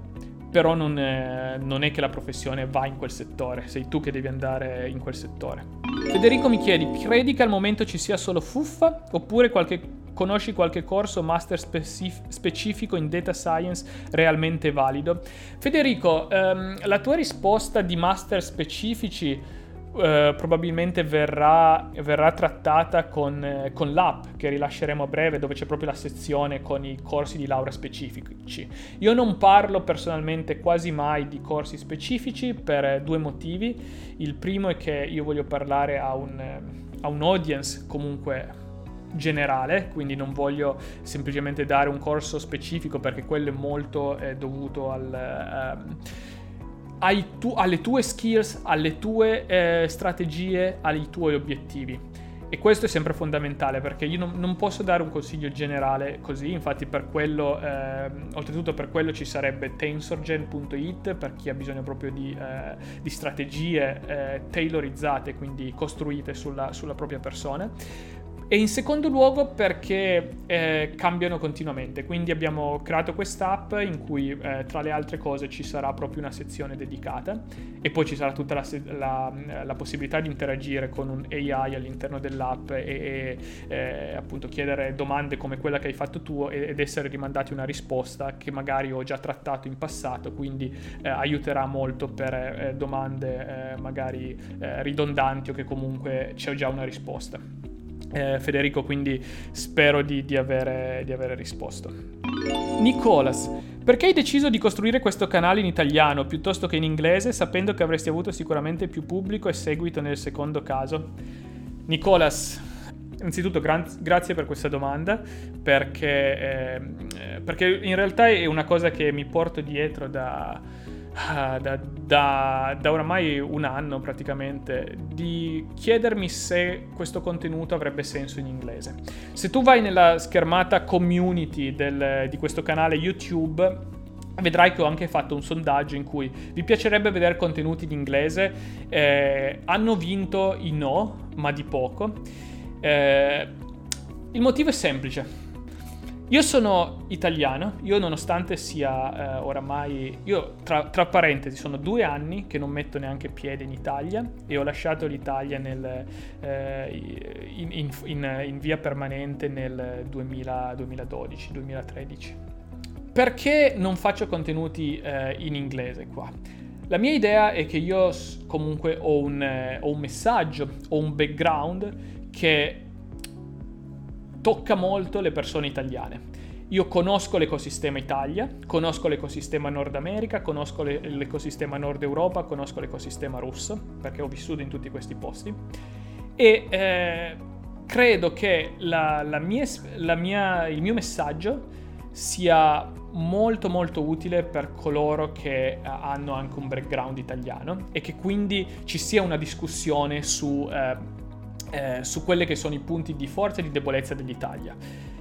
però non è, non è, che la professione va in quel settore, sei tu che devi andare in quel settore. Federico mi chiedi, credi che al momento ci sia solo fuffa oppure qualche Conosci qualche corso master specif- specifico in data science realmente valido? Federico, ehm, la tua risposta di master specifici Uh, probabilmente verrà, verrà, trattata con, eh, con, l'app che rilasceremo a breve dove c'è proprio la sezione con i corsi di laurea specifici. Io non parlo personalmente quasi mai di corsi specifici per eh, due motivi. Il primo è che io voglio parlare a un, a un audience comunque generale, quindi non voglio semplicemente dare un corso specifico perché quello è molto eh, dovuto al, um, tu- alle tue skills, alle tue eh, strategie, ai tuoi obiettivi. E questo è sempre fondamentale perché io non, non posso dare un consiglio generale così, infatti per quello, eh, oltretutto per quello ci sarebbe tensorgen.it per chi ha bisogno proprio di, eh, di strategie eh, tailorizzate, quindi costruite sulla, sulla propria persona e in secondo luogo perché eh, cambiano continuamente, quindi abbiamo creato quest'app in cui eh, tra le altre cose ci sarà proprio una sezione dedicata e poi ci sarà tutta la, la, la possibilità di interagire con un AI all'interno dell'app e, e eh, appunto chiedere domande come quella che hai fatto tu ed essere rimandati una risposta che magari ho già trattato in passato, quindi eh, aiuterà molto per eh, domande eh, magari ridondanti o che comunque c'è già una risposta eh, Federico, quindi spero di, di, avere, di avere risposto. Nicolas, perché hai deciso di costruire questo canale in italiano piuttosto che in inglese, sapendo che avresti avuto sicuramente più pubblico e seguito nel secondo caso? Nicolas, innanzitutto gra- grazie per questa domanda, perché, eh, perché in realtà è una cosa che mi porto dietro da da, da, da, oramai un anno praticamente di chiedermi se questo contenuto avrebbe senso in inglese. Se tu vai nella schermata community del, di questo canale YouTube vedrai che ho anche fatto un sondaggio in cui vi piacerebbe vedere contenuti in inglese. Eh, hanno vinto i no, ma di poco. Eh, il motivo è semplice io sono italiano, io nonostante sia eh, oramai, io tra, tra, parentesi sono due anni che non metto neanche piede in Italia e ho lasciato l'Italia nel, eh, in, in, in, in, via permanente nel 2000, 2012, 2013. Perché non faccio contenuti eh, in inglese qua? La mia idea è che io comunque ho un, eh, ho un messaggio, ho un background che tocca molto le persone italiane. io conosco l'ecosistema Italia, conosco l'ecosistema Nord America, conosco le, l'ecosistema Nord Europa, conosco l'ecosistema russo, perché ho vissuto in tutti questi posti. E eh, credo che la, la mia, la mia, il mio messaggio sia molto molto utile per coloro che uh, hanno anche un background italiano e che quindi ci sia una discussione su, uh, uh, su quelli che sono i punti di forza e di debolezza dell'Italia.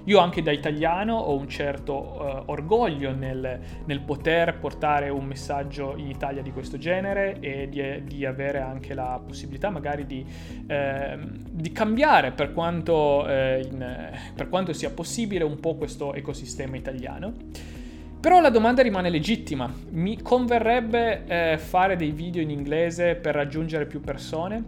Io anche da italiano ho un certo uh, orgoglio nel, nel, poter portare un messaggio in Italia di questo genere e di, di avere anche la possibilità magari di, eh, di cambiare per quanto, eh, in, per quanto sia possibile un po' questo ecosistema italiano. Però la domanda rimane legittima. Mi converrebbe eh, fare dei video in inglese per raggiungere più persone?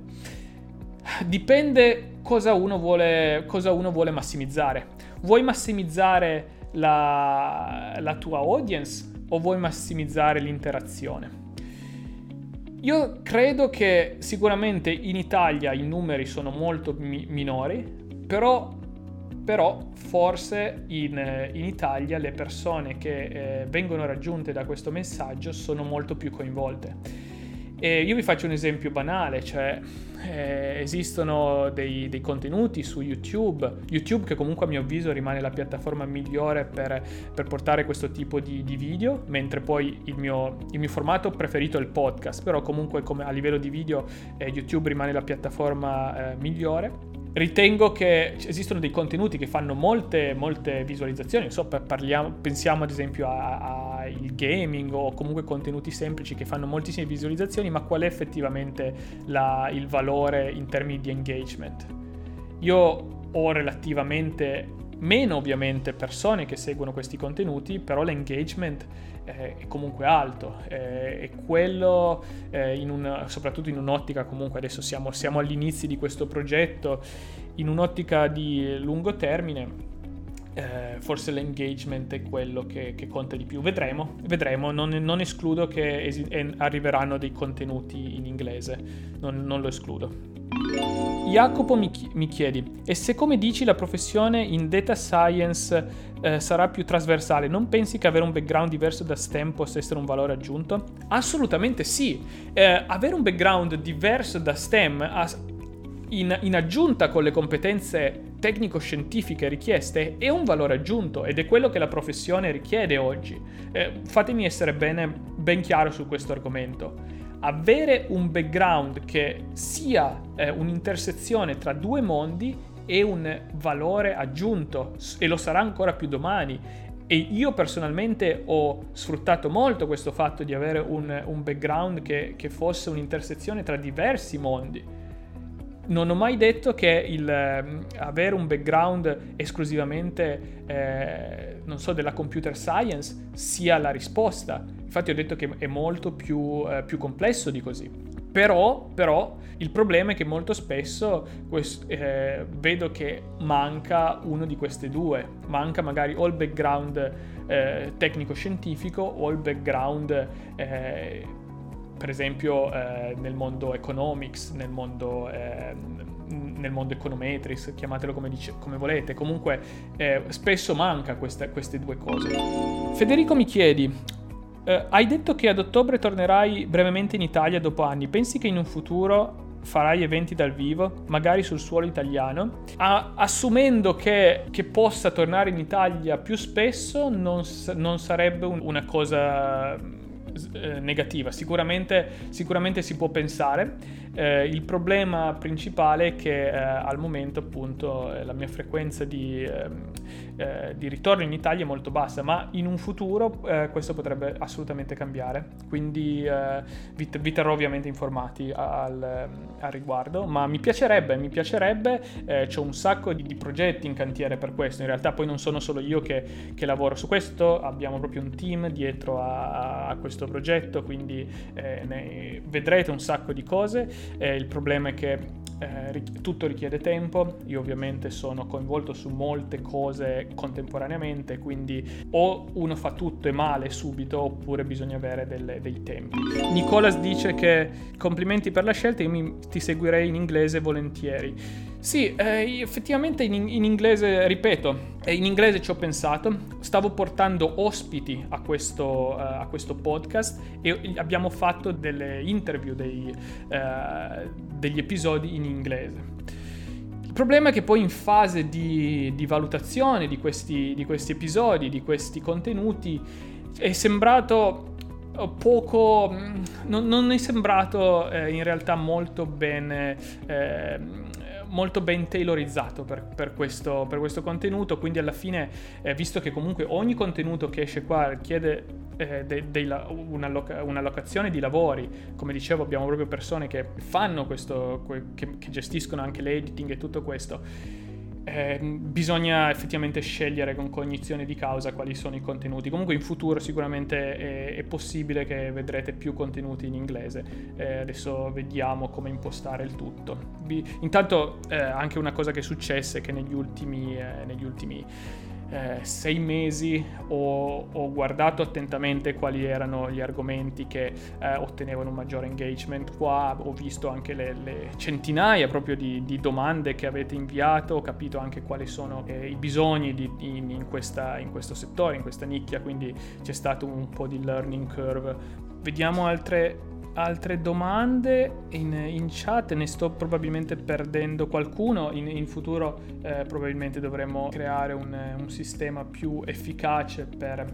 Dipende cosa uno vuole, cosa uno vuole massimizzare. Vuoi massimizzare la, la tua audience o vuoi massimizzare l'interazione? Io credo che sicuramente in Italia i numeri sono molto mi- minori, però, però forse in, in, Italia le persone che eh, vengono raggiunte da questo messaggio sono molto più coinvolte. E io vi faccio un esempio banale, cioè eh, esistono dei, dei, contenuti su YouTube, YouTube che comunque a mio avviso rimane la piattaforma migliore per, per portare questo tipo di, di, video, mentre poi il mio, il mio, formato preferito è il podcast, però comunque come a livello di video eh, YouTube rimane la piattaforma eh, migliore. Ritengo che esistono dei contenuti che fanno molte, molte visualizzazioni, so, parliamo, pensiamo ad esempio al gaming o comunque contenuti semplici che fanno moltissime visualizzazioni, ma qual è effettivamente la, il valore in termini di engagement? Io ho relativamente meno ovviamente persone che seguono questi contenuti, però l'engagement eh, è comunque alto eh, e quello eh, in un, soprattutto in un'ottica comunque adesso siamo, siamo all'inizio di questo progetto, in un'ottica di lungo termine. Eh, forse l'engagement è quello che, che, conta di più. Vedremo, vedremo. Non, non escludo che esi- arriveranno dei contenuti in inglese, non, non lo escludo. Jacopo mi, chi- mi, chiedi, e se come dici la professione in data science eh, sarà più trasversale, non pensi che avere un background diverso da STEM possa essere un valore aggiunto? Assolutamente sì. Eh, avere un background diverso da STEM in, in aggiunta con le competenze tecnico-scientifiche richieste è un valore aggiunto ed è quello che la professione richiede oggi. Eh, fatemi essere bene, ben chiaro su questo argomento avere un background che sia eh, un'intersezione tra due mondi è un valore aggiunto e lo sarà ancora più domani. E io personalmente ho sfruttato molto questo fatto di avere un, un background che, che fosse un'intersezione tra diversi mondi non ho mai detto che il, eh, avere un background esclusivamente, eh, non so, della computer science sia la risposta. Infatti ho detto che è molto più, eh, più complesso di così. Però, però, il problema è che molto spesso quest- eh, vedo che manca uno di queste due. Manca magari o il background eh, tecnico-scientifico o il background eh, per esempio eh, nel mondo economics, nel mondo, eh, nel mondo econometrics, chiamatelo come, dice, come volete, comunque eh, spesso manca questa, queste due cose. Federico mi chiedi, eh, hai detto che ad ottobre tornerai brevemente in Italia dopo anni, pensi che in un futuro farai eventi dal vivo, magari sul suolo italiano, a, assumendo che, che, possa tornare in Italia più spesso non, non sarebbe un, una cosa eh, negativa. Sicuramente, sicuramente, si può pensare. Eh, il problema principale è che eh, al momento appunto eh, la mia frequenza di, ehm, eh, di, ritorno in Italia è molto bassa, ma in un futuro eh, questo potrebbe assolutamente cambiare. Quindi vi, vi, terrò ovviamente informati al, al, riguardo, ma mi piacerebbe, mi piacerebbe, c'ho un sacco di, di, progetti in cantiere per questo. In realtà poi non sono solo io che, che lavoro su questo, abbiamo proprio un team dietro a, a questo progetto, quindi eh, vedrete un sacco di cose. Eh, il problema è che eh, tutto richiede tempo, io ovviamente sono coinvolto su molte cose contemporaneamente, quindi o uno fa tutto e male subito oppure bisogna avere delle, dei tempi. Nicolas dice che complimenti per la scelta, io mi, ti seguirei in inglese volentieri. Sì, eh, effettivamente in, in, inglese, ripeto, in inglese ci ho pensato, stavo portando ospiti a questo, uh, a questo podcast e abbiamo fatto delle interview dei, uh, degli episodi in inglese. Il problema è che poi in fase di, di valutazione di questi, di questi episodi, di questi contenuti, è sembrato poco non, non, è sembrato eh, in realtà molto bene eh, molto ben tailorizzato per, per, questo, per questo, contenuto, quindi alla fine, eh, visto che comunque ogni contenuto che esce qua richiede eh, de, de la, un'alloc- un'allocazione di lavori, come dicevo abbiamo proprio persone che fanno questo, che, che gestiscono anche l'editing e tutto questo, eh, bisogna effettivamente scegliere con cognizione di causa quali sono i contenuti. Comunque in futuro sicuramente è, è possibile che vedrete più contenuti in inglese. Eh, adesso vediamo come impostare il tutto. Vi, intanto eh, anche una cosa che è successa è che negli ultimi, eh, negli ultimi eh, sei mesi ho, ho, guardato attentamente quali erano gli argomenti che eh, ottenevano un maggiore engagement qua, ho visto anche le, le centinaia proprio di, di, domande che avete inviato, ho capito anche quali sono eh, i bisogni di, in, in, questa, in questo settore, in questa nicchia, quindi c'è stato un po' di learning curve. Vediamo altre altre domande in, in, chat, ne sto probabilmente perdendo qualcuno, in, in futuro eh, probabilmente dovremo creare un, un, sistema più efficace per,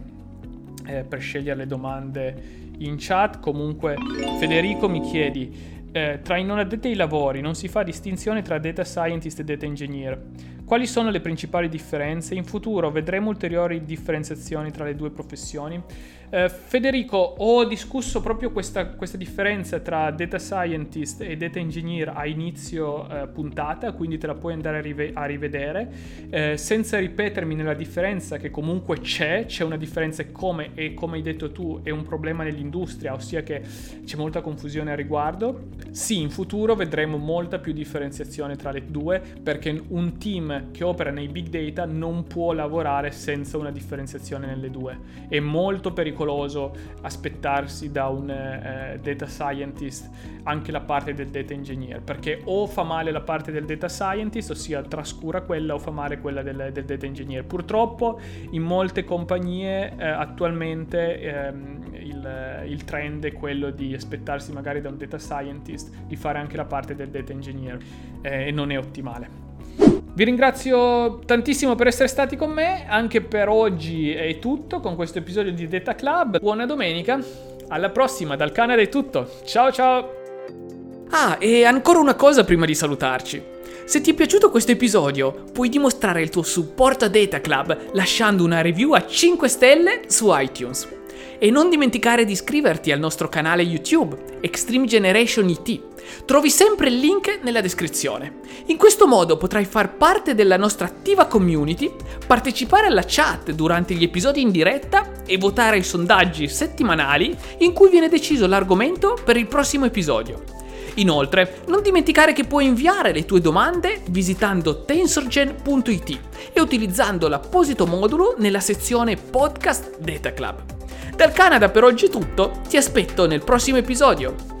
eh, per scegliere le domande in chat. Comunque Federico mi chiedi, eh, tra i non addetti ai lavori non si fa distinzione tra data scientist e data engineer. Quali sono le principali differenze? In futuro vedremo ulteriori differenziazioni tra le due professioni? Eh, Federico, ho discusso proprio questa, questa, differenza tra data scientist e data engineer a inizio eh, puntata, quindi te la puoi andare a, rive- a rivedere, eh, senza ripetermi nella differenza che comunque c'è, c'è una differenza come, e come hai detto tu, è un problema nell'industria, ossia che c'è molta confusione al riguardo. Sì, in futuro vedremo molta più differenziazione tra le due, perché un team che opera nei big data non può lavorare senza una differenziazione nelle due. È molto pericoloso pericoloso aspettarsi da un eh, data scientist anche la parte del data engineer, perché o fa male la parte del data scientist, ossia trascura quella, o fa male quella del, del data engineer. Purtroppo in molte compagnie eh, attualmente ehm, il, il trend è quello di aspettarsi magari da un data scientist di fare anche la parte del data engineer eh, e non è ottimale. Vi ringrazio tantissimo per essere stati con me, anche per oggi è tutto con questo episodio di Data Club. Buona domenica, alla prossima, dal Canada è tutto. Ciao ciao! Ah, e ancora una cosa prima di salutarci. Se ti è piaciuto questo episodio, puoi dimostrare il tuo supporto a Data Club lasciando una review a 5 stelle su iTunes. E non dimenticare di iscriverti al nostro canale YouTube, Extreme Generation IT. Trovi sempre il link nella descrizione. In questo modo potrai far parte della nostra attiva community, partecipare alla chat durante gli episodi in diretta e votare ai sondaggi settimanali in cui viene deciso l'argomento per il prossimo episodio. Inoltre, non dimenticare che puoi inviare le tue domande visitando tensorgen.it e utilizzando l'apposito modulo nella sezione Podcast Data Club. Dal Canada per oggi è tutto, ti aspetto nel prossimo episodio.